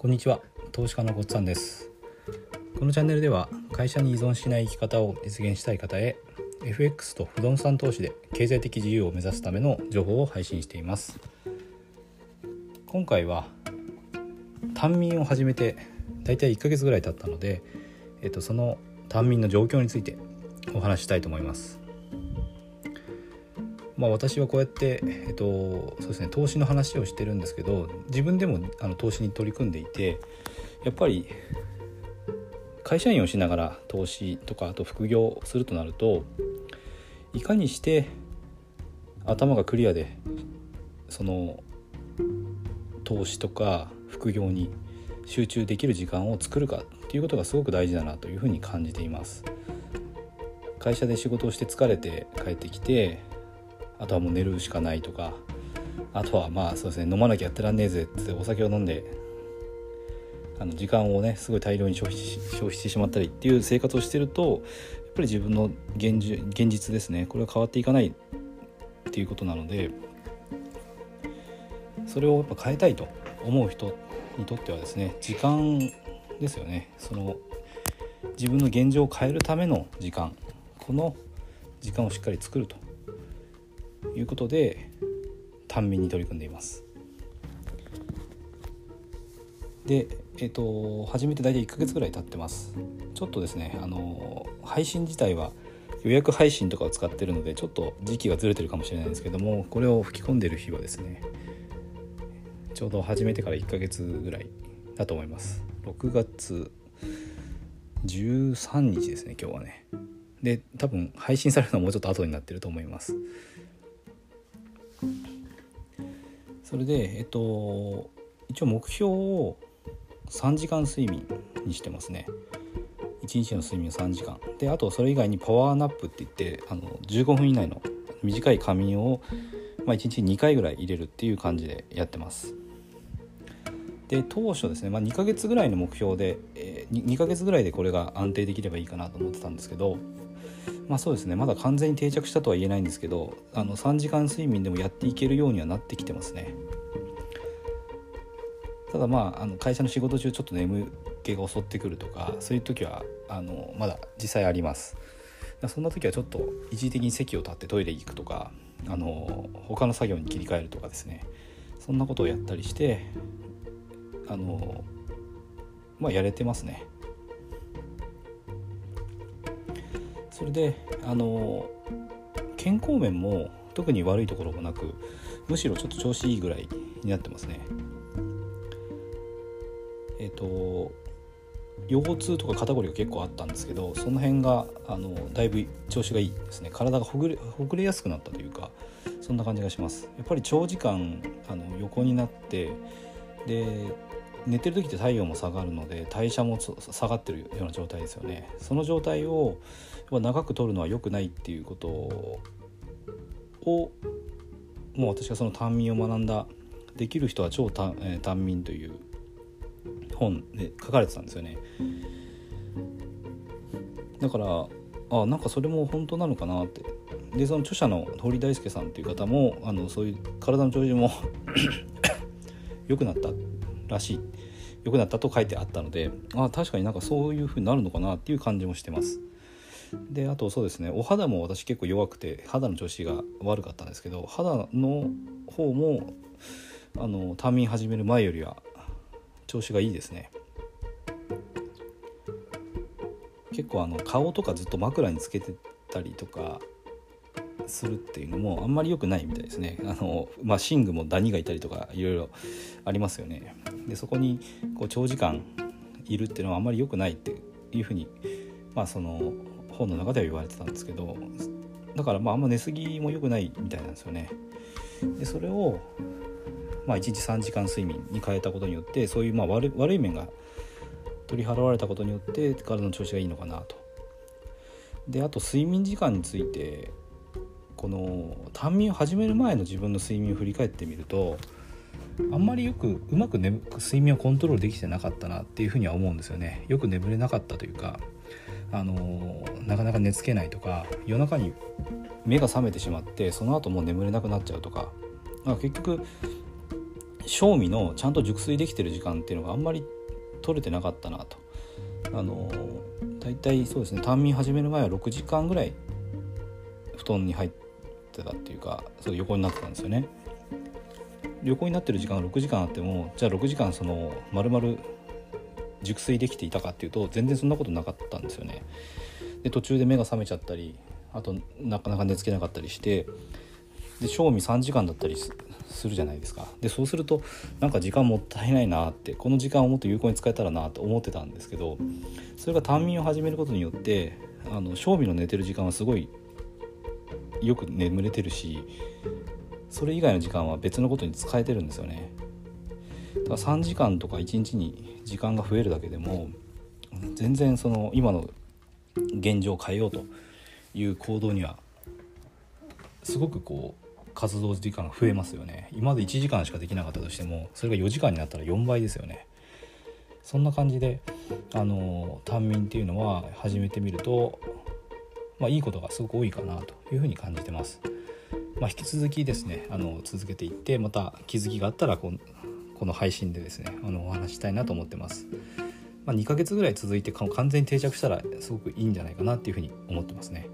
こんにちは。投資家のごっつんです。このチャンネルでは会社に依存しない生き方を実現したい方へ FX と不動産投資で経済的自由を目指すための情報を配信しています。今回は単民を始めてだいたい1ヶ月ぐらい経ったので、えっと、その単民の状況についてお話ししたいと思います。まあ、私はこうやって、えっとそうですね、投資の話をしてるんですけど自分でもあの投資に取り組んでいてやっぱり会社員をしながら投資とかあと副業するとなるといかにして頭がクリアでその投資とか副業に集中できる時間を作るかっていうことがすごく大事だなというふうに感じています。会社で仕事をして疲れて帰ってきてあとはもう寝るしかないとか。あとはまあそうですね飲まなきゃやってらんねえぜってお酒を飲んであの時間をねすごい大量に消費消費してしまったりっていう生活をしてるとやっぱり自分の現現実ですね。これは変わっていかないっていうことなのでそれをやっぱ変えたいと思う人にとってはですね時間ですよね。その自分の現状を変えるための時間。この時間をしっかり作ると。いうことで単民に取り組んでいます。でえっ、と始めて大体1ヶ月ぐらい経ってます。ちょっとですねあの配信自体は予約配信とかを使ってるのでちょっと時期がずれてるかもしれないんですけどもこれを吹き込んでる日はですねちょうど始めてから1ヶ月ぐらいだと思います。6月13日ですね今日はね。で多分配信されるのはもうちょっと後になってると思います。それでえっと一応目標を3時間睡眠にしてますね。1日の睡眠を3時間。であとそれ以外にパワーナップって言ってあの15分以内の短い仮眠を、まあ、1日2回ぐらい入れるっていう感じでやってます。で当初ですね、まあ、2ヶ月ぐらいの目標で、えー、2, 2ヶ月ぐらいでこれが安定できればいいかなと思ってたんですけどまあそうですね。まだ完全に定着したとは言えないんですけどあの3時間睡眠でもやっていけるようにはなってきてますね。ただまああの会社の仕事中ちょっと眠気が襲ってくるとかそういう時はあのまだ実際あります。そんな時はちょっと一時的に席を立ってトイレ行くとかあの他の作業に切り替えるとかですね。そんなことをやったりしてあのまあやれてますね。それであの健康面も特に悪いところもなくむしろちょっと調子いいぐらいになってますね。えっ、ー、と腰痛とか肩こりが結構あったんですけどその辺があのだいぶ調子がいいですね。体がほぐれほぐれやすくなったというかそんな感じがします。やっぱり長時間あの横になってで寝てる時って体温も下がるので代謝も下がってるような状態ですよね。その状態を長く取るのは良くないっていうことをもう私がその単民を学んだ「できる人は超単,、えー、単民」という本で書かれてたんですよね。だからあなんかそれも本当なのかなって。でその著者の堀大輔さんっていう方もあのそういう体の調子も 良くなった。らしい。良くなったと書いてあったのであ確かになんかそういう風になるのかなっていう感じもしてます。であとそうですねお肌も私結構弱くて肌の調子が悪かったんですけど肌の方もあの短眠始める前よりは調子がいいですね。結構あの顔とかずっと枕につけてたりとかするっていうのもあんまり良くないみたいですね。あの、まあ、寝具もダニがいたりとかいろいろありますよね。でそこにこう長時間いるっていうのはあんまり良くないっていうふうに、まあ、その本の中では言われてたんですけどだからまああんま寝すぎも良くないみたいなんですよね。でそれをまあ1日3時間睡眠に変えたことによってそういうまあ悪悪い面が取り払われたことによって体の調子がいいのかなと。であと睡眠時間についてこの短眠を始める前の自分の睡眠を振り返ってみるとあんまりよくうまく眠睡眠をコントロールできてなかったなっていうふうには思うんですよね。よく眠れなかったというかあのなかなか寝つけないとか夜中に目が覚めてしまってその後もう眠れなくなっちゃうとかか結局賞味のちゃんと熟睡できてる時間っていうのがあんまり取れてなかったなと。あの大体そうですね短眠始める前は6時間ぐらい布団に入ってたっていうかそう横になってたんですよね。横になってる時間が6時間あってもじゃあ6時間その丸々熟睡できていたかっていうと全然そんなことなかったんですよね。で途中で目が覚めちゃったりあとなかなか寝つけなかったりしてで賞味3時間だったりするじゃないですか。でそうするとなんか時間もったいないなってこの時間をもっと有効に使えたらなと思ってたんですけどそれが短眠を始めることによってあの賞味の寝てる時間はすごいよく眠れてるしそれ以外の時間は別のことに使えてるんですよね。だから3時間とか1日に時間が増えるだけでも全然その今の現状を変えようという行動にはすごくこう活動時間が増えますよね。今まで1時間しかできなかったとしてもそれが4時間になったら4倍ですよね。そんな感じであの短眠っていうのは始めてみると、まあ、いいことがすごく多いかなというふうに感じてます、まあ、引き続きですねあの続けていってまた気づきがあったらこのこの配信でですねあのお話したいなと思ってます、まあ、2ヶ月ぐらい続いて完全に定着したらすごくいいんじゃないかなっていうふうに思ってますね。